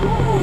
Oh.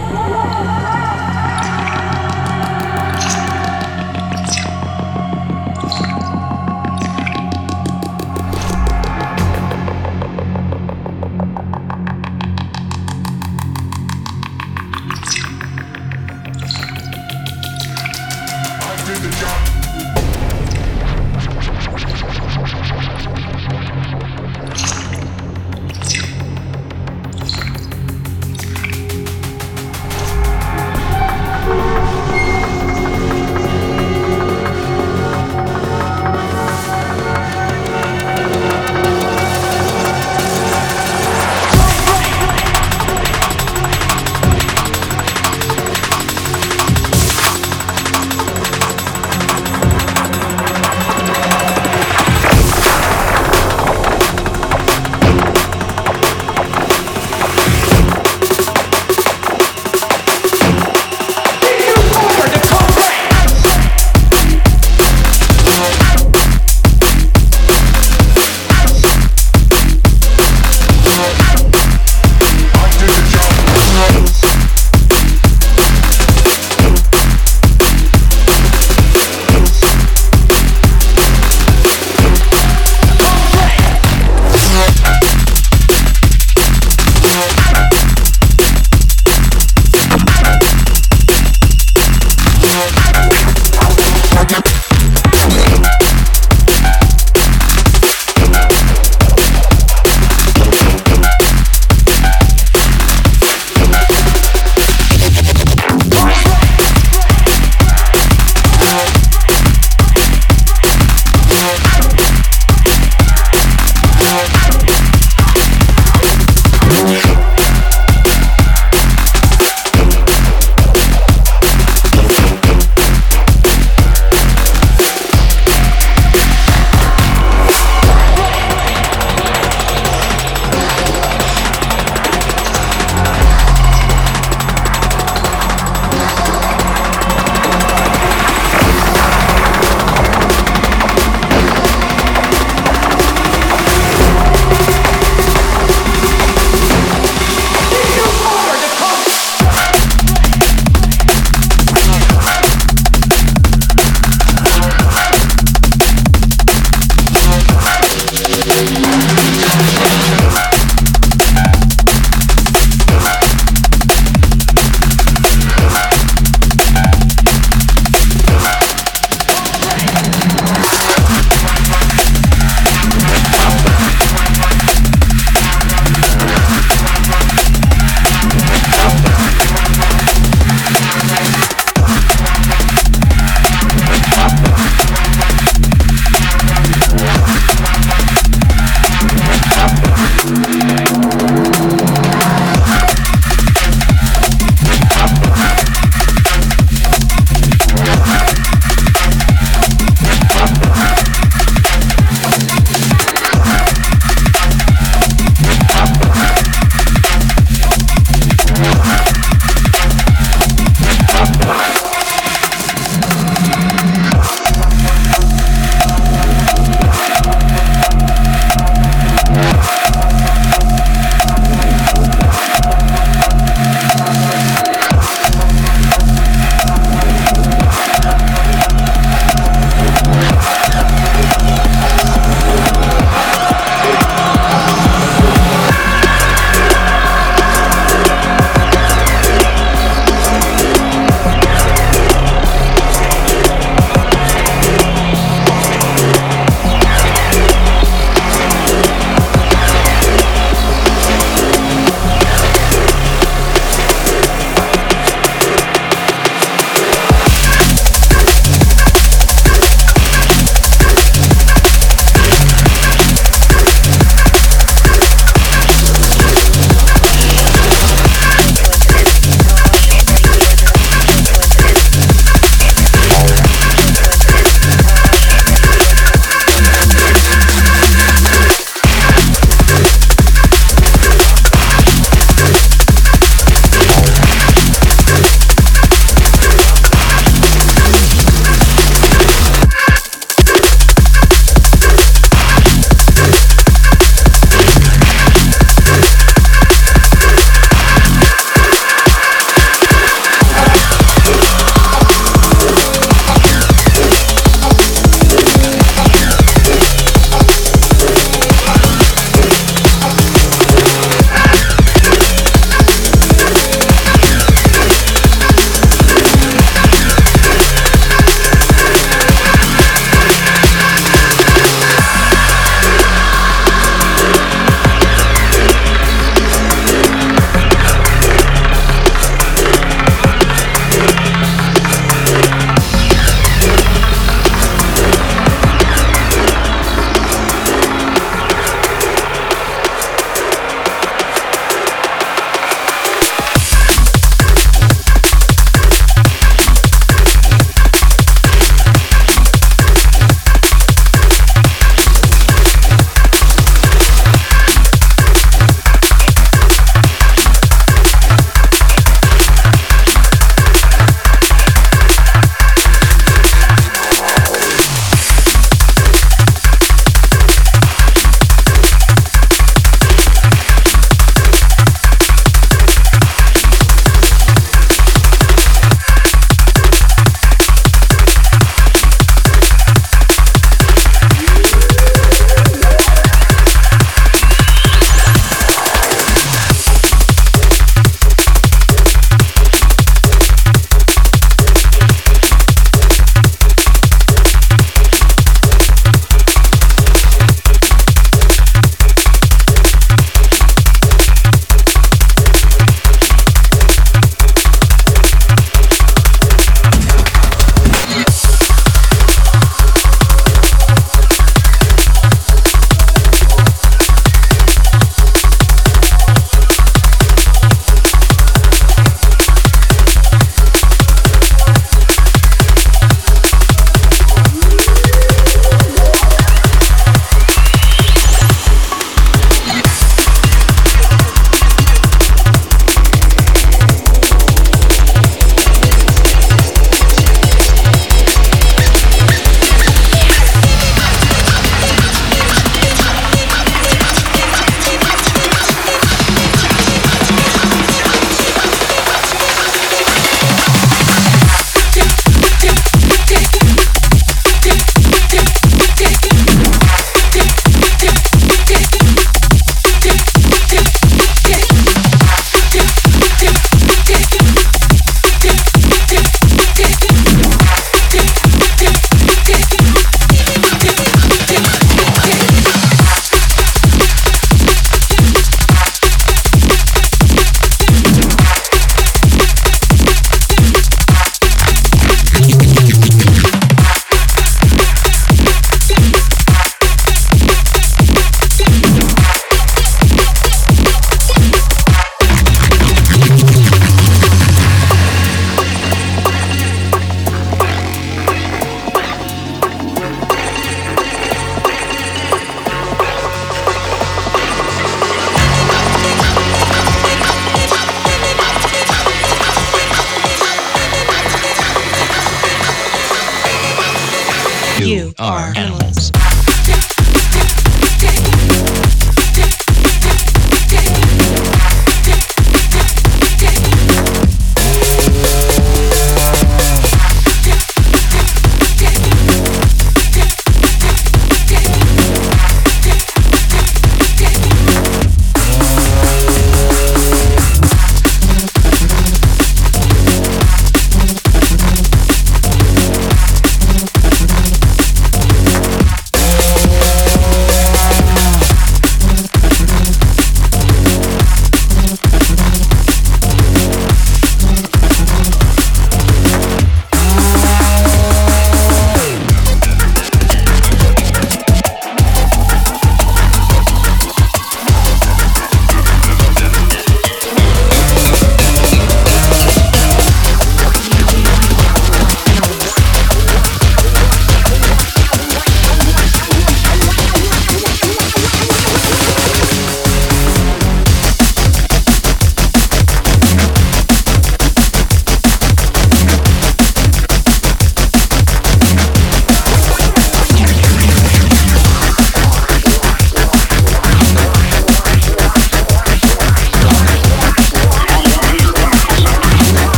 You are animals.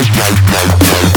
no, no, no.